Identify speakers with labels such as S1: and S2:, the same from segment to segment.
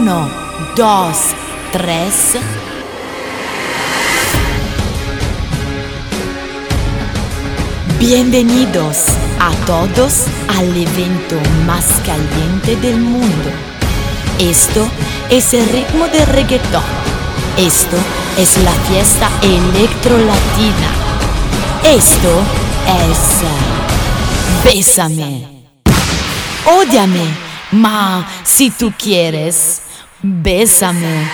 S1: Uno, dos, tres. Bienvenidos a todos al evento más caliente del mundo. Esto es el ritmo de reggaetón. Esto es la fiesta electro latina. Esto es Bésame. Ódiame, ma si tú quieres, bésame.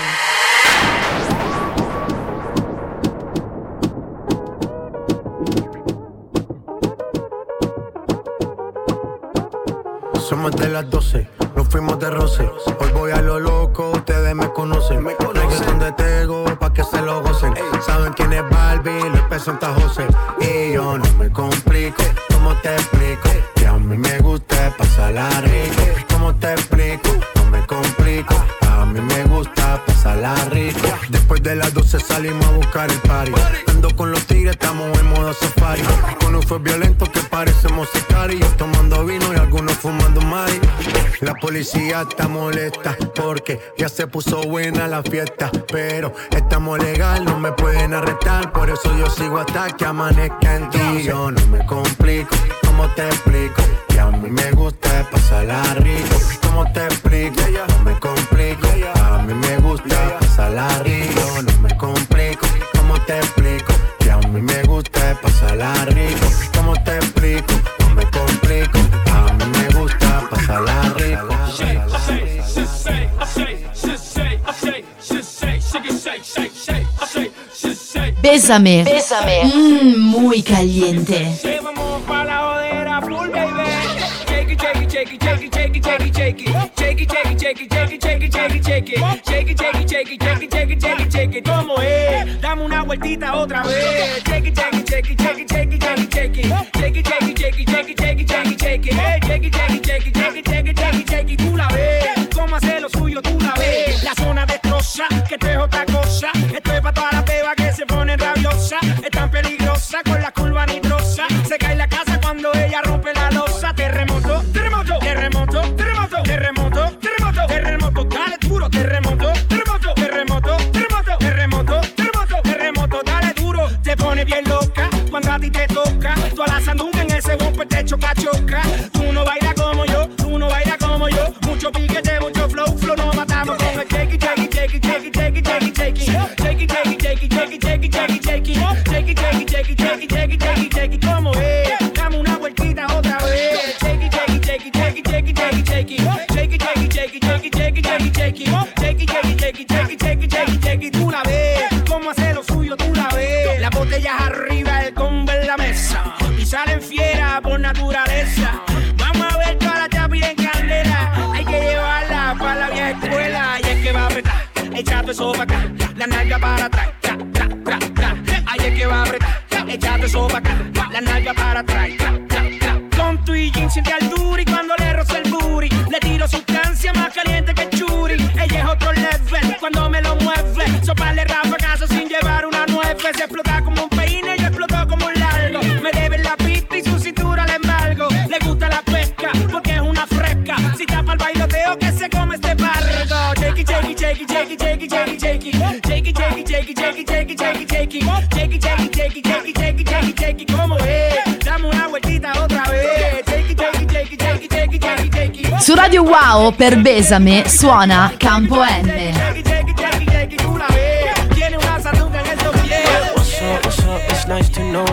S2: Somos de las 12, nos fuimos de roce. Hoy voy a lo loco, ustedes me conocen. Me conocen de Tego, pa' que se lo gocen. Saben quién es Barbie, les presenta José. Y yo no me complico, ¿cómo te explico? Que a mí me gusta pasarla rico. ¿Cómo te explico? No me complico. Mí me gusta pasarla rico. Después de las 12 salimos a buscar el party. Ando con los tigres, estamos en modo safari. Con un fue violento que parecemos sicarios. Tomando vino y algunos fumando mari. La policía está molesta porque ya se puso buena la fiesta. Pero estamos legal, no me pueden arrestar. Por eso yo sigo hasta que amanezca en ti. Yo no me complico, ¿cómo te explico? Que a mí me gusta pasarla rico. ¿Cómo te explico? Rico. No me complico. ¿Cómo te explico? Que a mí me gusta pasarla rico. ¿Cómo te explico? No me complico. A mí me gusta pasarla rico.
S1: Bésame. Bésame. Mm, muy caliente.
S3: Shake it, shake it, shake it, shake it, shake it, shake it. Shake it, shake it, shake it, shake it, shake it, shake it, shake it. ¿Cómo es? Dame una vueltita otra vez. Shake it, shake it, shake it, shake it, shake it, shake it, shake it. Shake it, shake it, shake it, shake it, shake it, shake it, shake it. Shake it, shake it, shake it, shake it, shake it, shake it, shake it. Tú la ves. ¿Cómo hace lo suyo? Tú la ves. La zona destroza, que esto es otra cosa. Esto es pa' todas las bebas que se ponen rabiosas. Es tan peligrosa con la it, shake it. Shake it, shake it, shake it, shake it, shake it, shake it, shake it. ¿Cómo es? Dame una vueltita otra vez. Shake it, shake it, shake it, shake it, shake it, shake it, shake it. Shake it, shake it, shake it, shake. Tú la ves. ¿Cómo hace lo suyo? Tú la ves. Las botellas arriba, el combo en la mesa. Y salen fieras por naturaleza. Vamos a ver toda la chapi en candela. Hay que llevarla para la vieja escuela. Y es que va a apretar, echando eso para acá. La nalga para atrás. Para acá. La nalga para atrás. Shake it, shake it, shake it, shake it, shake it, shake it, shake it. Shake it, shake it, shake it, shake it, shake it, shake it, shake it. Shake it, shake it, shake it, shake it, shake it, shake it, shake it. ¿Cómo es? Dame una vueltita otra vez. Shake it, shake it, shake it, shake it, shake it, shake it, shake it.
S1: Su Radio Wow per Besame suona Campo N.
S4: What's up, what's up? It's nice to know.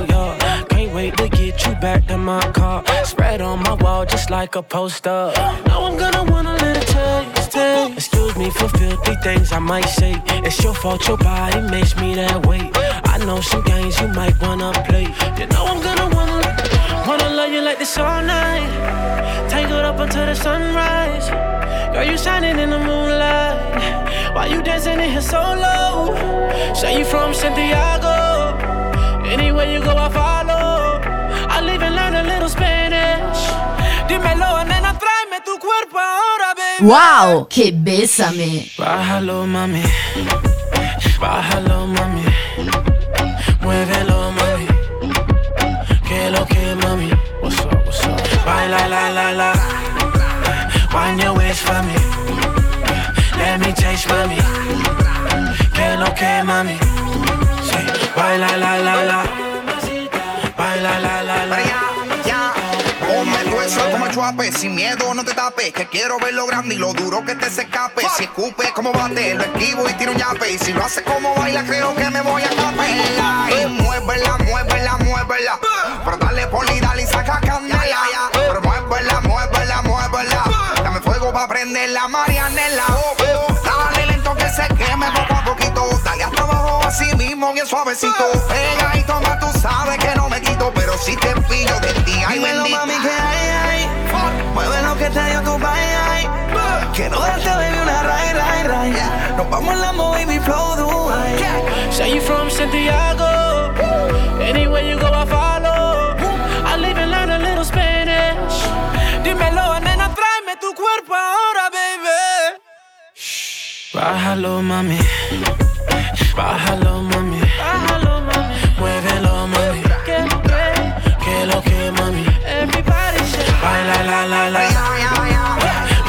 S4: Can't wait to get you back to my car. Spread on my wall just like a poster. Now I'm gonna wanna let it taste, taste. Me for filthy things I might say. It's your fault, your body makes me that way. I know some games you might wanna play. You know I'm gonna wanna, wanna love you like this all night. Tangled up until the sunrise. Girl, you shining in the moonlight. Why you dancing in here so low? Say you from Santiago. Anywhere you go, I follow. I live and learn a little Spanish. Dímelo, nena, tráeme tu cuerpo.
S1: Wow, che Besame.
S4: Bájalo, mami. Bájalo, mami. Muévelo, mami. Que lo que, mami. What's up, what's up? Baila, la, la, la. Wind your waist for me. Let me change, mami. Que lo que, mami. Sí, baila, la, la, la.
S5: Como chuape, sin miedo no te tapes, que quiero ver lo grande y lo duro que te se escape. Si escupe como bate, lo esquivo y tiro un yape. Y si lo hace como baila, creo que me voy a escapar. Y muévela, muévela, muévela. Pero dale poli, dale y saca candela. Pero muévela, muévela, muévela. Dame fuego pa' prender la marianela. Lento que se queme poco a poquito. Dale hasta abajo así mismo, bien suavecito. Pega y toma, tú sabes que no me quito. Pero si te pillo de ti, ay
S6: Dímelo,
S5: bendita.
S6: mami, que hay, hay. Mueve lo que te dio tu bye, ay. Quiero darte, baby, una ray, ray, ray. Nos vamos en la baby, flow Dubai.
S4: Say you from Santiago. Anywhere you go, I follow. I live and learn Bájalo, mami. Bájalo, mami. Bájalo, mami. Muévelo, mami. Que lo que, mami. Everybody. Baila, la, la, la.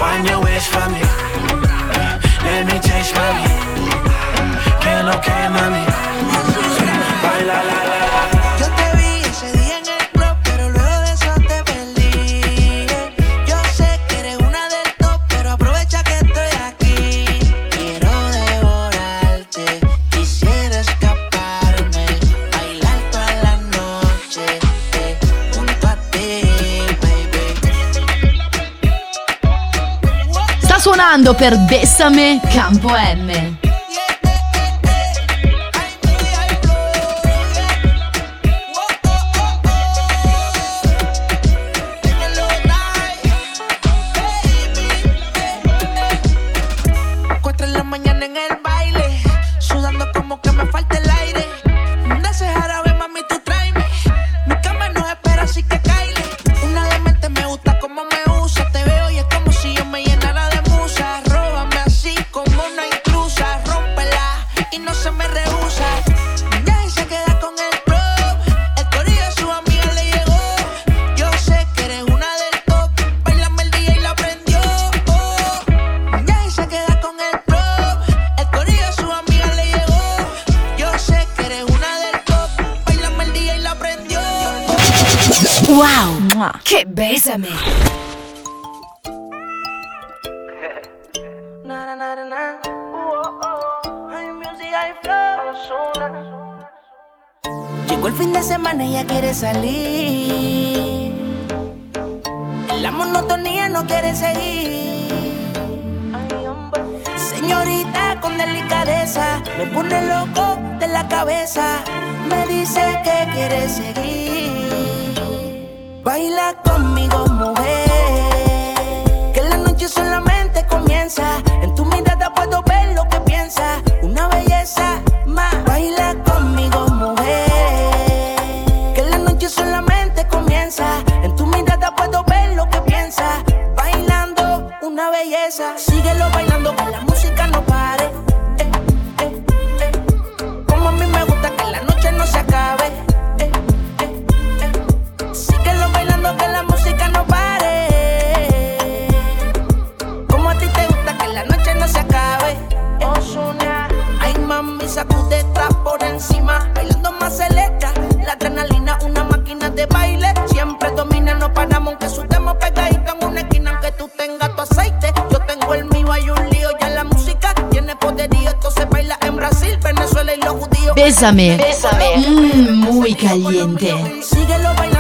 S4: Wind your waist for me. Let me taste, mami. Que lo que, mami.
S1: Sta suonando per Bessame Campo M.
S6: music, hay flow. Llegó el fin de semana y ya quiere salir. En la monotonía no quiere seguir. Señorita con delicadeza, me pone loco de la cabeza. Me dice que quiere seguir. Baila conmigo, mujer. Que la noche solamente comienza. En tu mirada puedo ver lo que piensas. Una belleza más. Baila conmigo, mujer. Que la noche solamente comienza. En tu mirada puedo ver lo que piensas. Bailando una belleza. Judíos.
S1: Bésame. Mmm, muy caliente.
S6: Síguelo bailando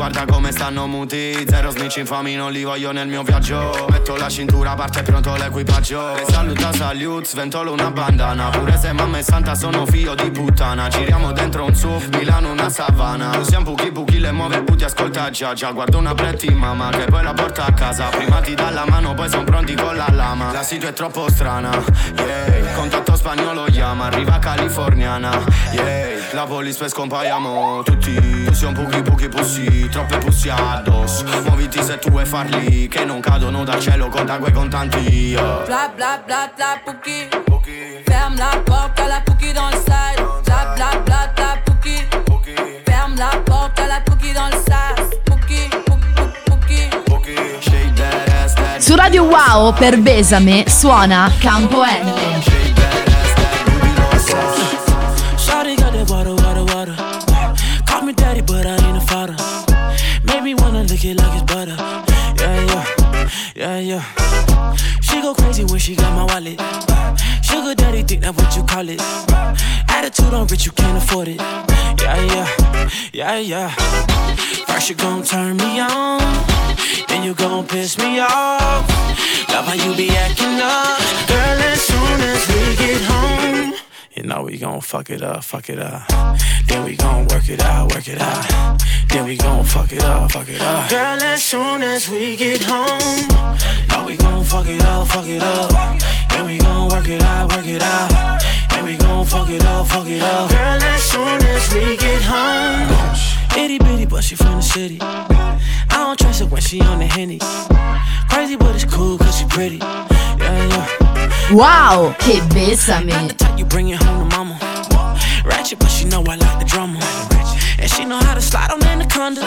S7: guarda come stanno muti. Zero snitch infami, non li voglio nel mio viaggio. Metto la cintura, parte pronto l'equipaggio. E saluta salute, sventolo una bandana. Pure se mamma è santa sono figlio di puttana. Giriamo dentro un SUV, Milano una savana. Usiamo puki puki, le muove puti, ascolta già già. Guardo una pretti mamma che poi la porta a casa. Prima ti dà la mano, poi son pronti con la lama. La situa è troppo strana, yeah. Contatto spagnolo chiama, arriva californiana, yeah La police poi scompaiamo tutti Pussiamo pochi pochi pussi, troppe pussi addosso Muoviti se tu vuoi farli, che non cadono dal cielo Conta quei contanti, yeah.
S8: Bla bla bla bla Pouki. Ferme la porte à la Pouki dans le side. Bla bla bla bla Pouki. Ferme la porte à la Pouki dans le
S7: that
S4: Su Radio Wow per Besame suona Campo N.
S9: it. Attitude on rich, you can't afford it. Yeah, yeah, yeah, yeah. First you gon' turn me on, then you gon' piss me off. Love how you be acting up, girl. As soon as we get home. You know we gon' fuck it up, fuck it up. Then we gon' work it out, work it out. Then we gon' fuck it up, fuck it up. Girl, as soon as we get home, know we gon' fuck it up, fuck it up. Then we gon' work it out, work it out. Then we gon' fuck it up, fuck it up. Girl, as soon as we get home, itty bitty, but she from the city. I don't trust her when she on the henny. Crazy, but it's cool cause she pretty. Yeah, yeah.
S4: Wow, che besame!
S9: Not the type you bring it home to mama. Ratchet, but she know I like the drama. And she know how to slide on anaconda.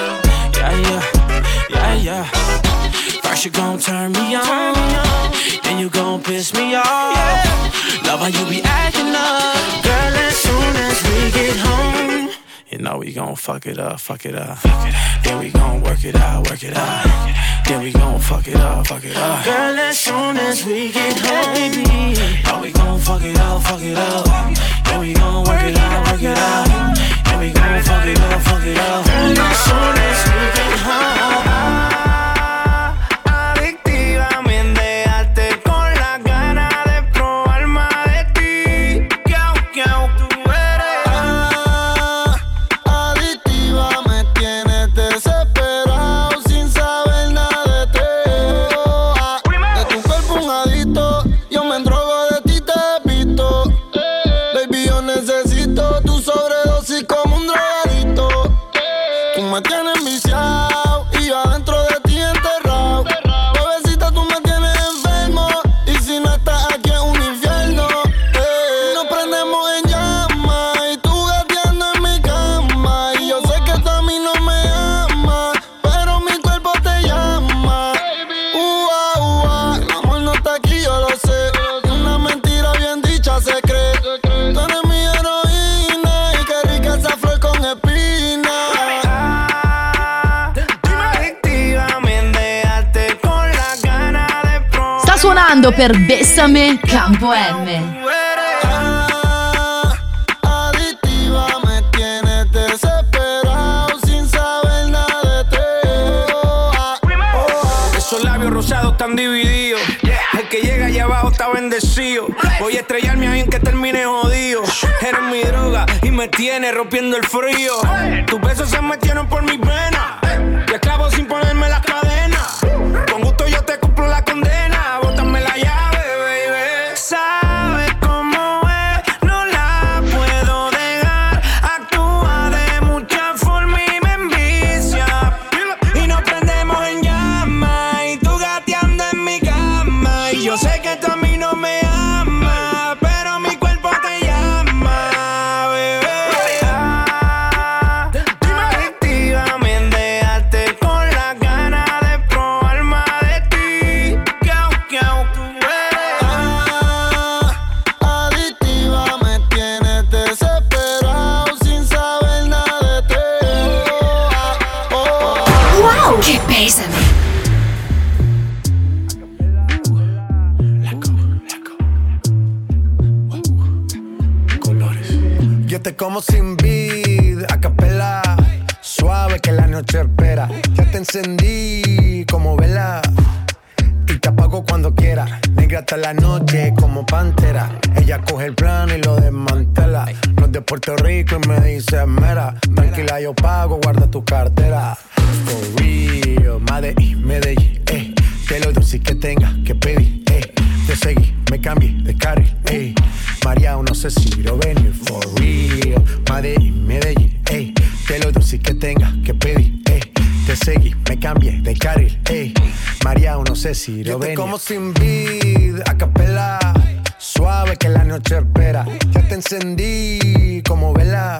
S9: Yeah, yeah, yeah, yeah. First you gon' turn me on, then you gon' piss me off. Love how you be acting up, girl. As soon as we get home, you know we gon' fuck it up, fuck it up. Then we gon' work it out, work it out. Then we gon' fuck it up, fuck it up. Girl, as soon as we get home, know we gon' fuck it up, fuck it up. Then we gon' work it out, work it out. Then we gon' fuck it up, fuck it up. Girl, as soon as we get home.
S10: Ti.
S11: Ah,
S10: Esos labios rosados están divididos. El que llega allá abajo está bendecido. Voy a estrellarme ahí en que termine jodido. Eres mi droga y me tiene rompiendo el frío. Tus besos se metieron por mis venas. Te esclavo sin ponerme las cadenas. Con gusto yo te
S2: como sin vid, a capela. noche espera. Ya te encendí como vela y te apago cuando quiera. Negra hasta la noche como pantera. Ella coge el plano y lo desmantela. No es de Puerto Rico y me dice mera. Tranquila, yo pago, guarda tu cartera. For real, Medellín, Medellín, eh. Que lo que tenga que pedir, eh. Te seguí, me cambié de carril, eh. María, no sé si lo venir, for real. Medellín, Medellín, eh. Que lo dulce que tenga que pedir, eh. Te seguí, me cambié de carril, ey. María, no sé si lo ven. como sin vid, a capela. Suave que la noche espera. Ya te encendí como vela.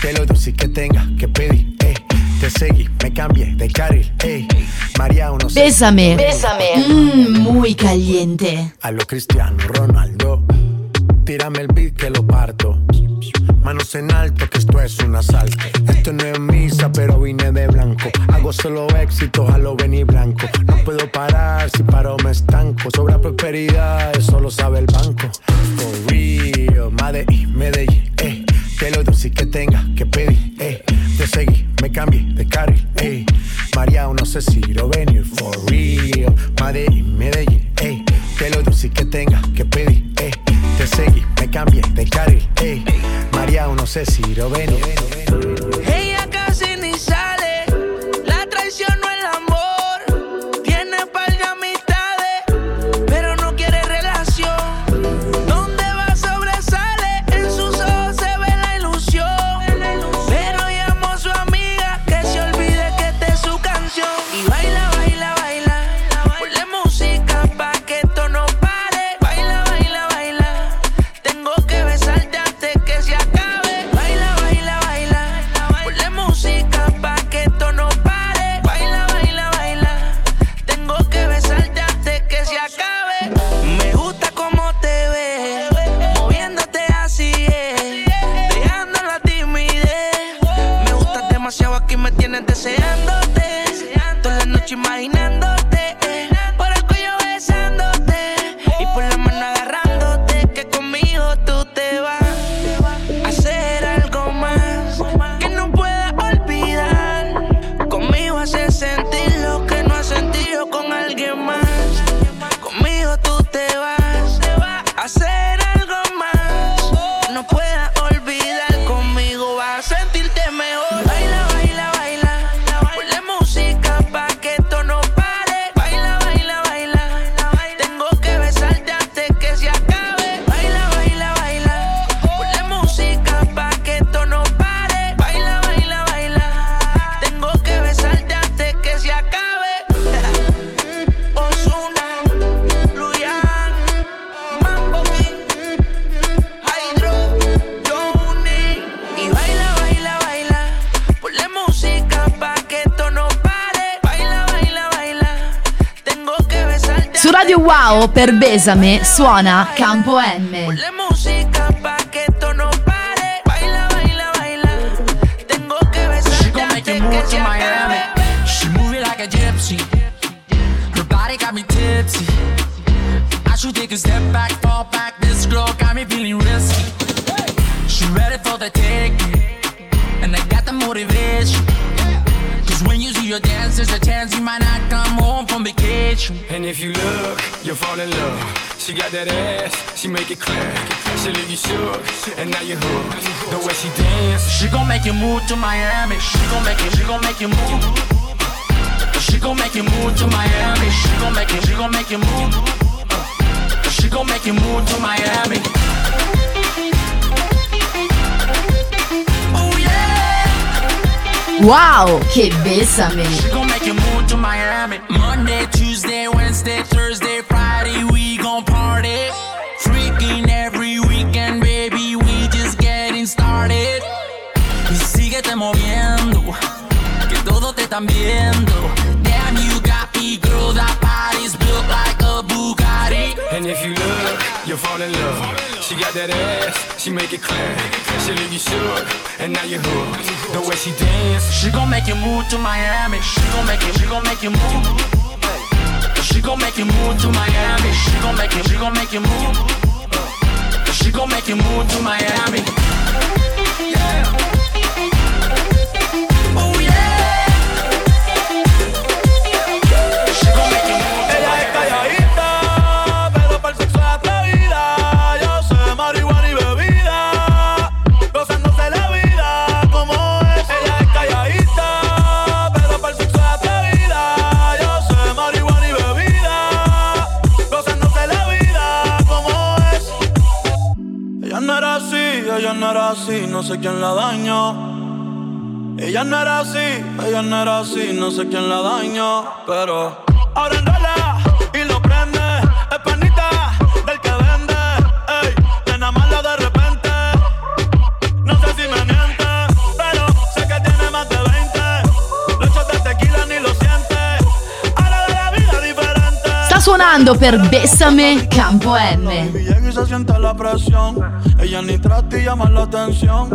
S2: Que lo dulce que tenga que pedir, ey. Te seguí, me cambié de carril, ey. María, no sé
S1: Bésame. Bésame. Mmm, muy caliente.
S2: A lo Cristiano Ronaldo. Tírame el beat que lo parto. Manos en alto, que esto es un asalto. Esto no es misa, pero vine de blanco. Hago solo éxito, a lo venir blanco. No puedo parar, si paro me estanco. Sobra prosperidad, eso lo sabe el banco. For real, Medellín, Medellín, eh. Que tenga que pedir, eh. Te seguí, me cambié de carril, eh. María, no sé si lo venir, for real. Medellín, Medellín, eh. Que lo dulce que tenga que pedir, eh. Te seguí, me cambié de carril, ey. María, no sé si lo ven.
S1: Per Besame suona Campo M.
S12: got
S3: that ass, she make it clap. She leave you shook, and now you hooked. The way she dance,
S12: She gon' make you move to Miami. She gon' make you, she gon' make you move. She gon' make you move to Miami. She gon' make you, she gon' make you move. She gon' make you move to Miami. Oh.
S1: Wow, che Besame.
S12: She gon' make you move to Miami. Monday, Tuesday, Wednesday, Thursday, están viendo. Damn, you got me, girl, that body's built like a Bugatti.
S3: And if you look, you'll fall in love. She got that ass, she make it clear. She leave you shook, and now you're hooked. The way she dance,
S12: She gon' make you move to Miami. She gon' make you, she gon' make you move. She gon' make you move to Miami. She gon' make you, she gon' make you move. She gon' make you move to Miami. Yeah.
S13: Era así, no sé quién la dañó. Ella no era así, ella no era así, no sé quién la dañó, pero ahora y lo prende, es panita del de repente, no sé si pero sé que tiene más de 20, los shots de tequila ni lo siente, ahora de la vida diferente.
S1: Sta suonando per Bessame Campo M.
S13: Se siente la presión. Ella ni trata y llama la atención.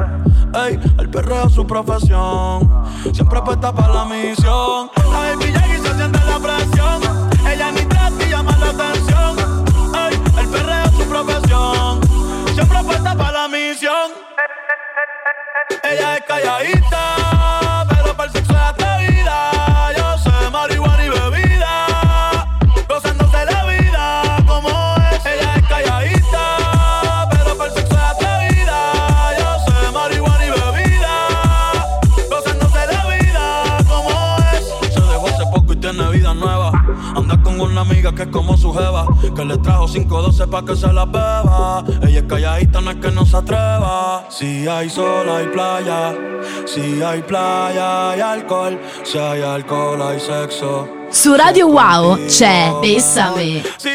S13: Ey, el perreo es su profesión. Siempre puesta para la misión. Y se siente es como su jeva, que le trajo 512 pa' que se la beba. Ella es calladita, no es que no se atreva. Si hay sol, hay playa. Si hay playa, hay alcohol. Si hay alcohol, hay sexo.
S1: Su Radio Wow c'è Bessame.
S13: Si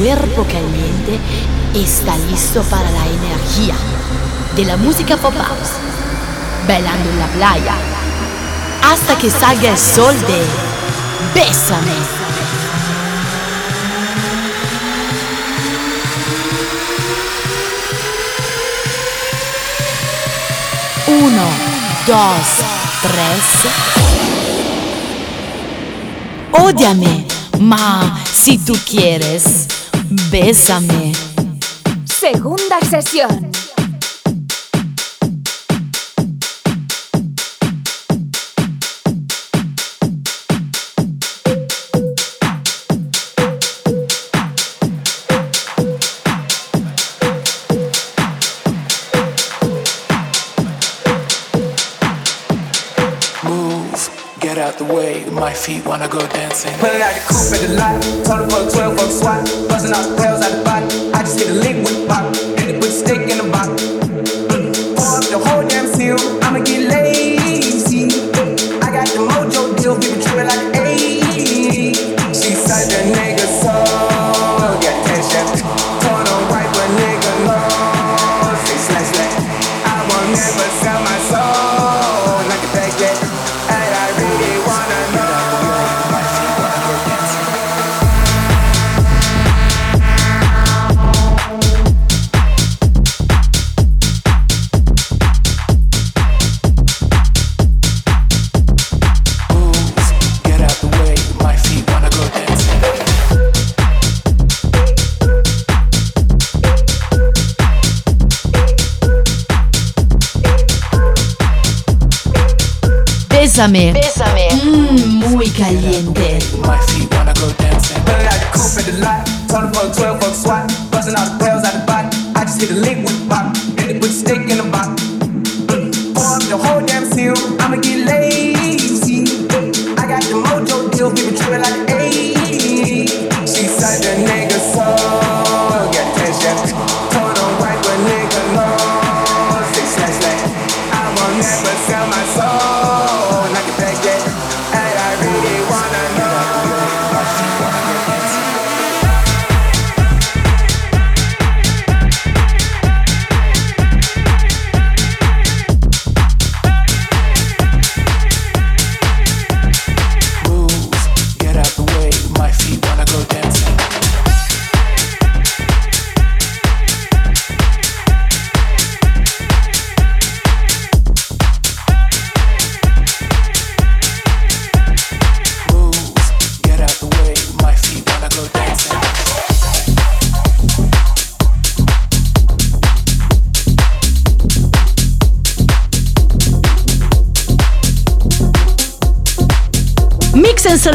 S1: cuerpo caliente está listo para la energía de la música pop house, bailando en la playa, hasta que salga el sol de Bésame. Uno, dos, tres. Ódiame, ma si tú quieres, bésame.
S14: Segunda sesión.
S15: My feet wanna go dancing.
S16: Pulling out the coupe at the lot. Her for a 12 for the swat. Busting out the pills out the body. I just hit a lick with pop. Bésame. Bésame. Mm, muy caliente.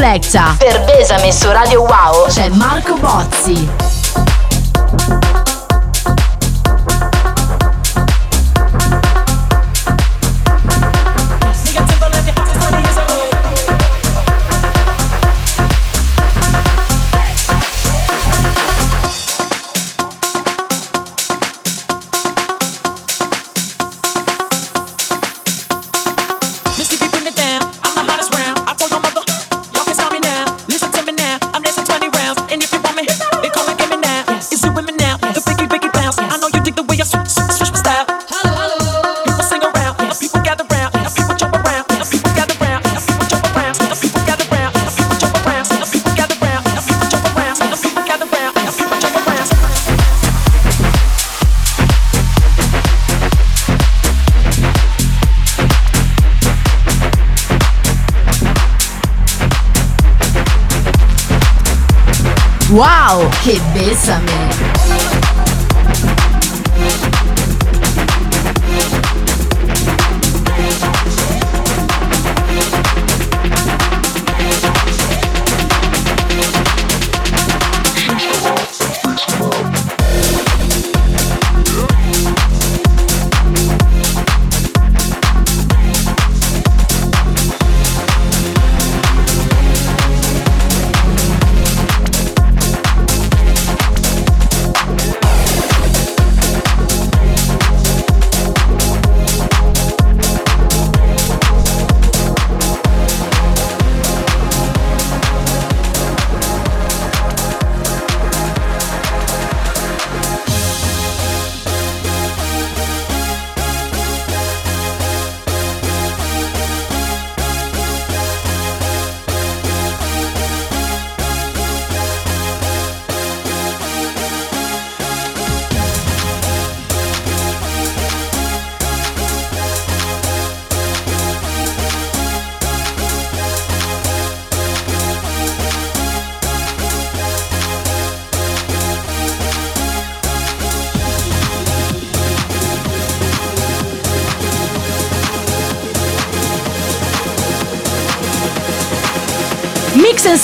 S16: Selecta. Per Besame su Radio Wow c'è Marco Bozzi.
S1: Que besame.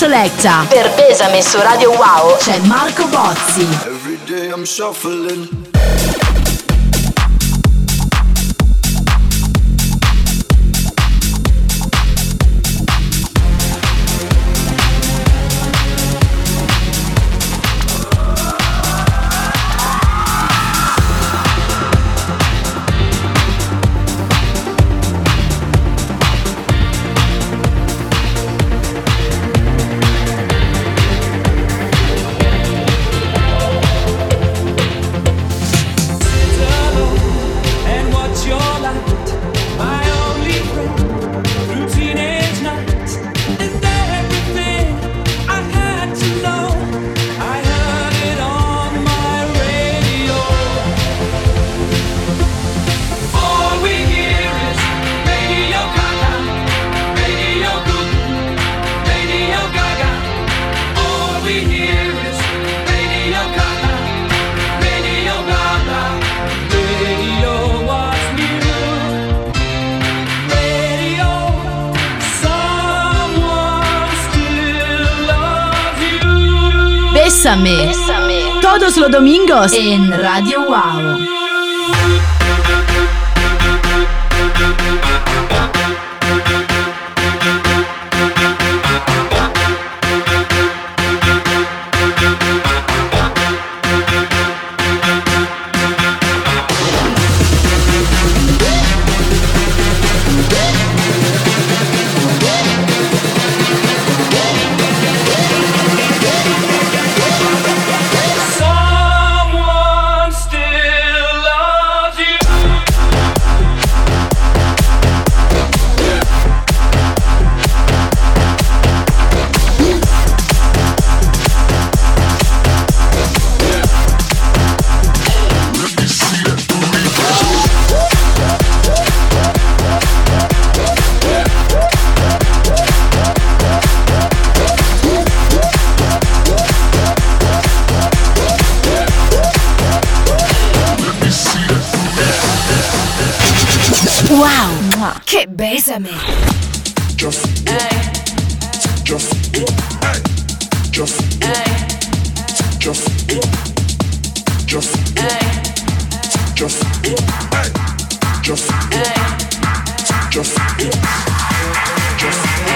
S1: Selecta. Per Pesame su Radio Wow c'è Marco Bozzi. Every day I'm shuffling. Bésame. Todos los domingos en Radio
S16: Wow. que bésame. Just it. Just it. Just it. Just it. Just it.
S17: Just it. Just it.
S1: Just it. Just it. Just it.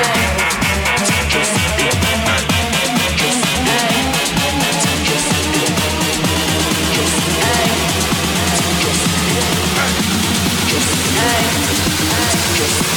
S1: Hey.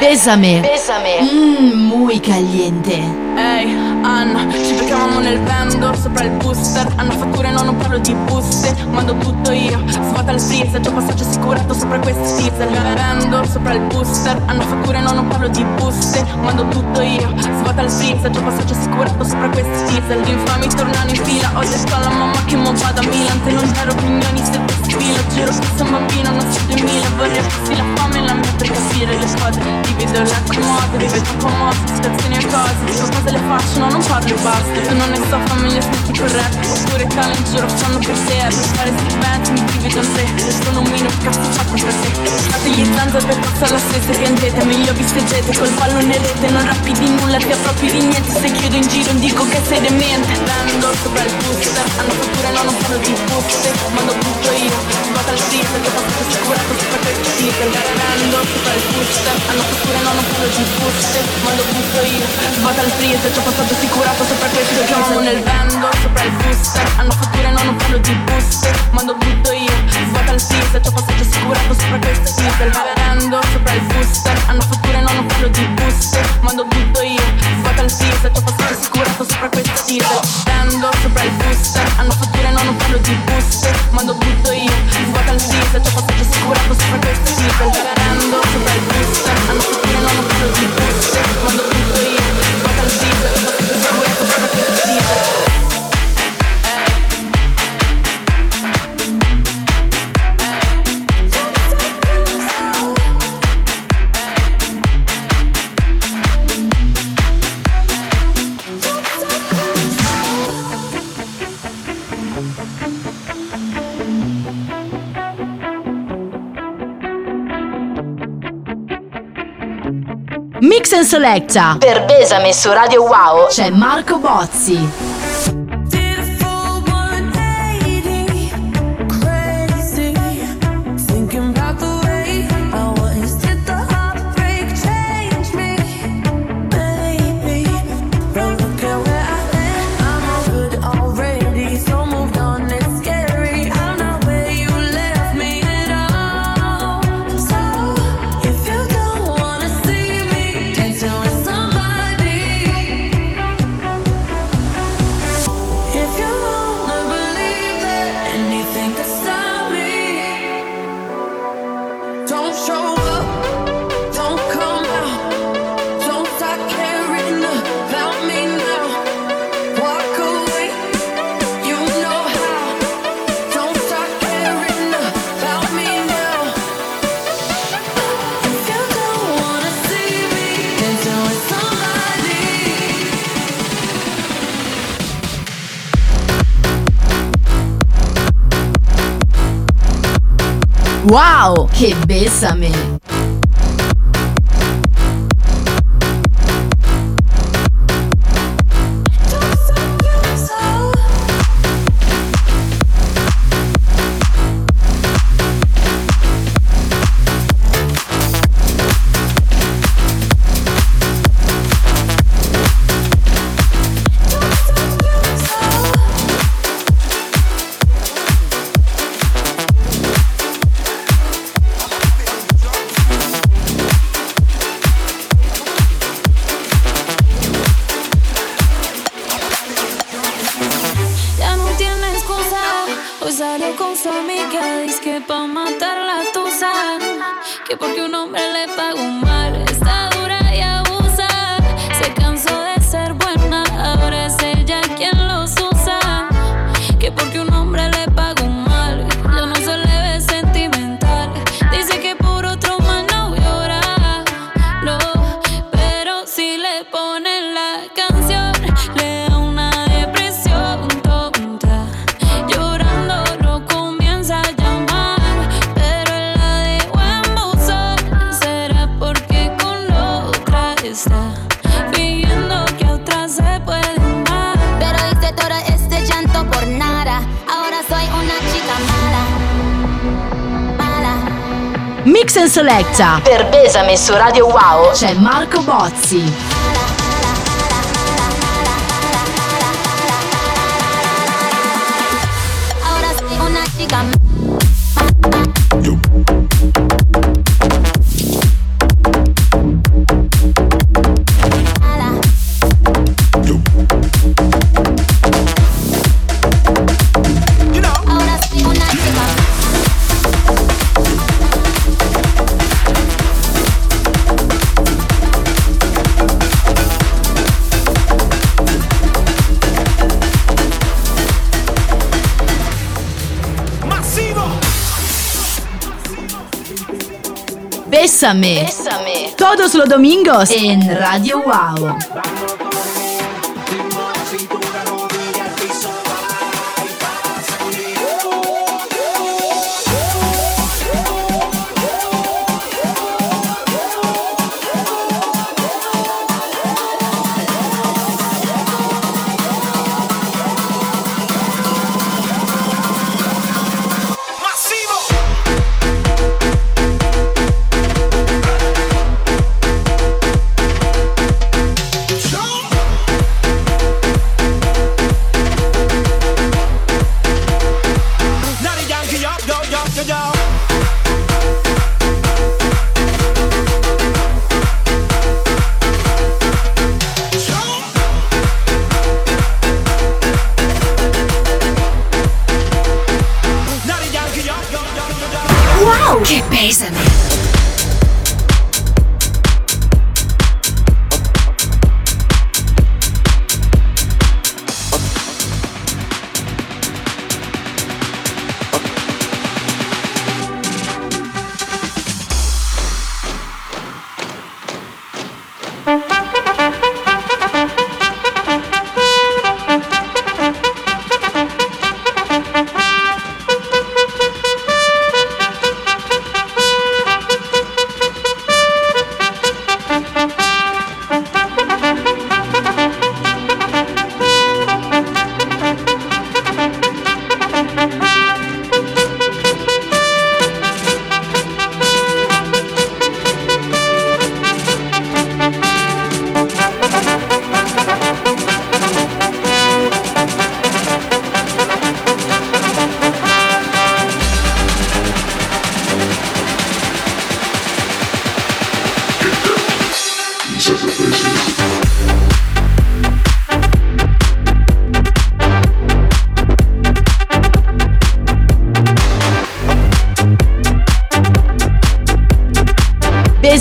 S1: Bésame. Mmm, muy caliente.
S18: Anna, ci beccavamo nel vendor sopra il booster. Hanno fatture, no, non parlo di buste. Mando tutto io, svuota il freezer. Già passaggio assicurato sopra questi diesel. Vendor sopra il booster. Hanno fatture, no, non parlo di buste. Mando tutto io, svuota il freezer. Già passaggio assicurato sopra questi diesel. Gli infami tornano in fila. Ho detto alla mamma che mo vado a Milan. Se non ero opinioni, se fossi fila Giro che sono bambino, non so 2000 Vorrei fossi la fame la mia per capire le squadre Divido la comoda, rivedo comoda Situazioni e cose, dico cose le faccio, no, non parlo e basta Tu non ne so, fammi gli aspetti corretti Oppure cala in giro, fanno per te Per fare stipendi, mi divido in tre Sono un mino, cazzo fatto per te Fate gli zanza per forza la stessa piangete Meglio vi stegete, col pallone rete Non rappi di nulla, ti appropri di niente Se chiudo in giro, dico che sei demente. Vendo sopra il booster Hanno fatture, no, non fanno di buste Mando tutto io, svuota il freezer Che posso assicurato sopra questi sticker Vendo sopra il booster Hanno fatture, no, non fanno di buste Mando tutto io, svuota il freezer C'ho passato assicurato sopra questo Chiamavo nel vendo sopra il booster. Hanno fatture, no, non parlo di buste Mando tutto io, svuota il freezer C'ho passato assicurato sopra questo diesel Vendo sopra il booster. Hanno fatture, no, non parlo di buste Mando tutto io, svuota il freezer C'ho passato assicurato sopra questo diesel Vendo sopra il booster. Hanno fatture, no, non parlo di buste Mando tutto io, svuota il freezer C'ho passato assicurato sopra questo diesel Vendo sopra il booster. Hanno fatture, no, non parlo di buste Mando tutto io, svuota il freezer Yeah.
S1: Mix and Selecta. Per Besame su Radio Wow c'è Marco Bozzi.
S19: Uau! Rebessa-me! Ibiza. Per Besame su Radio Wow c'è Marco Bozzi.
S20: Ora
S19: Bésame.
S20: Bésame.
S19: Todos los domingos en Radio Wow.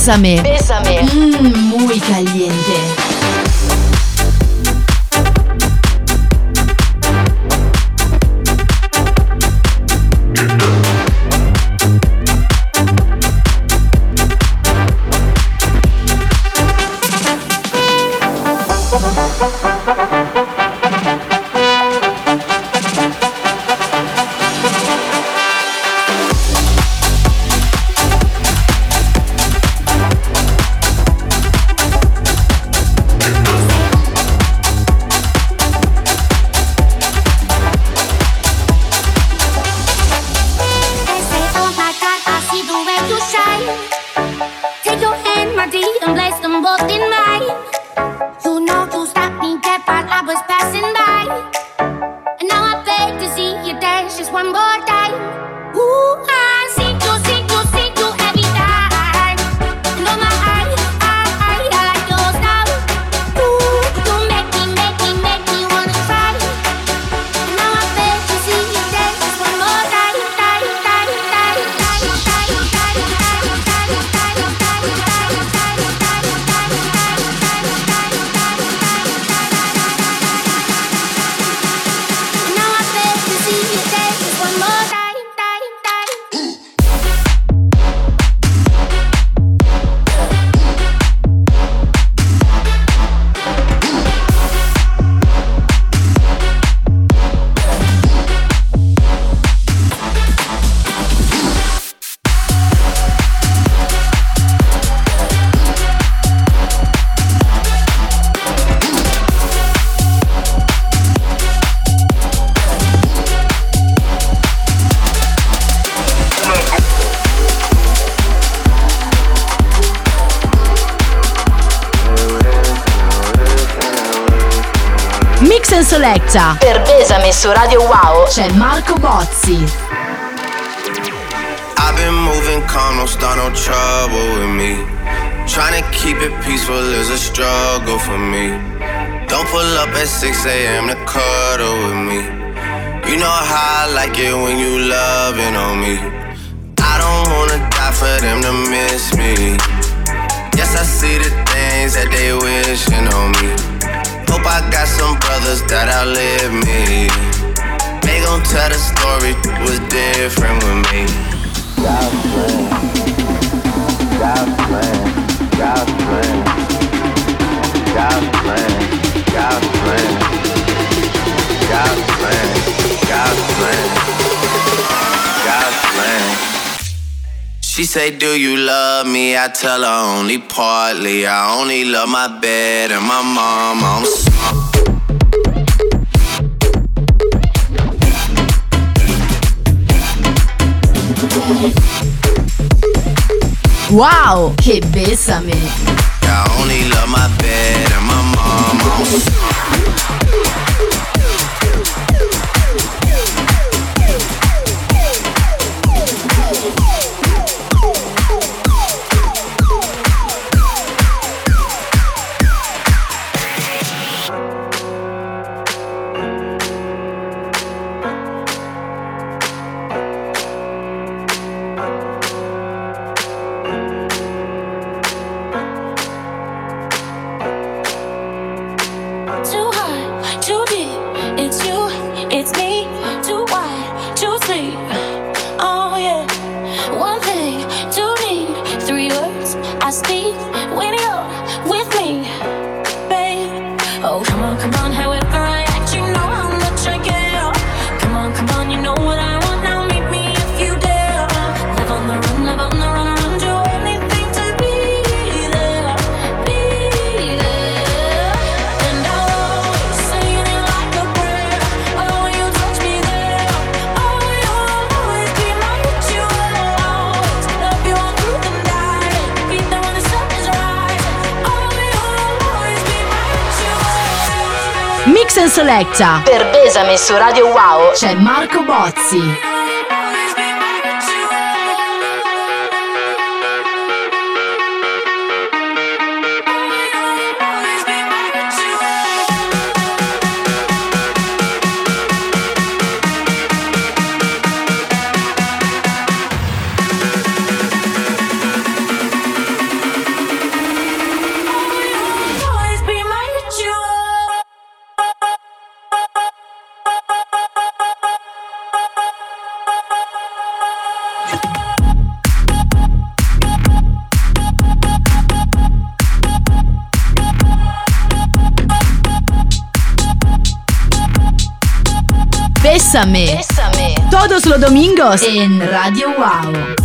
S1: Bésame. Selecta. Per Besame su Radio Wow c'è Marco Bozzi.
S10: I've been moving calm, don't start no trouble with me. Trying to keep it peaceful is a struggle for me. Don't pull up at 6 a.m. to cuddle with me. You know how I like it when you loving on me. I don't wanna die for them to miss me. Yes, I see the things that they wishing on me. Hope I got some brothers that outlive me. They gon' tell the story was different with me. God's plan, God's plan, God's plan, God's plan, God's plan, God's plan, God's plan, God's plan. She say, Do you love me? I tell her only partly. I only love my bed and my mom. I'm.
S1: Wow, che besame!
S10: I only love my bed and my mom. I'm sorry.
S1: Selecta. Per Besame su Radio Wow c'è Marco Bozzi.
S21: Bésame.
S22: Bésame. Todos los domingos en Radio Wow.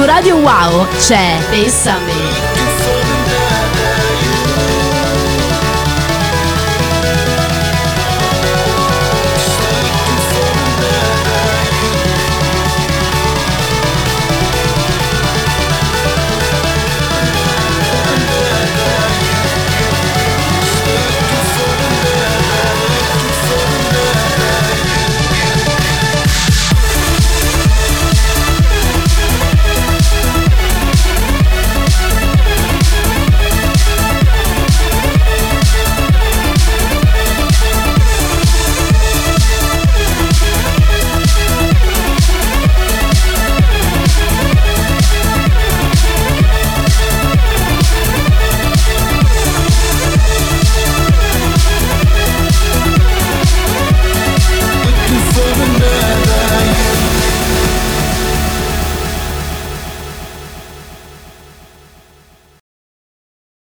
S22: su Radio Wow c'è Pensa a me.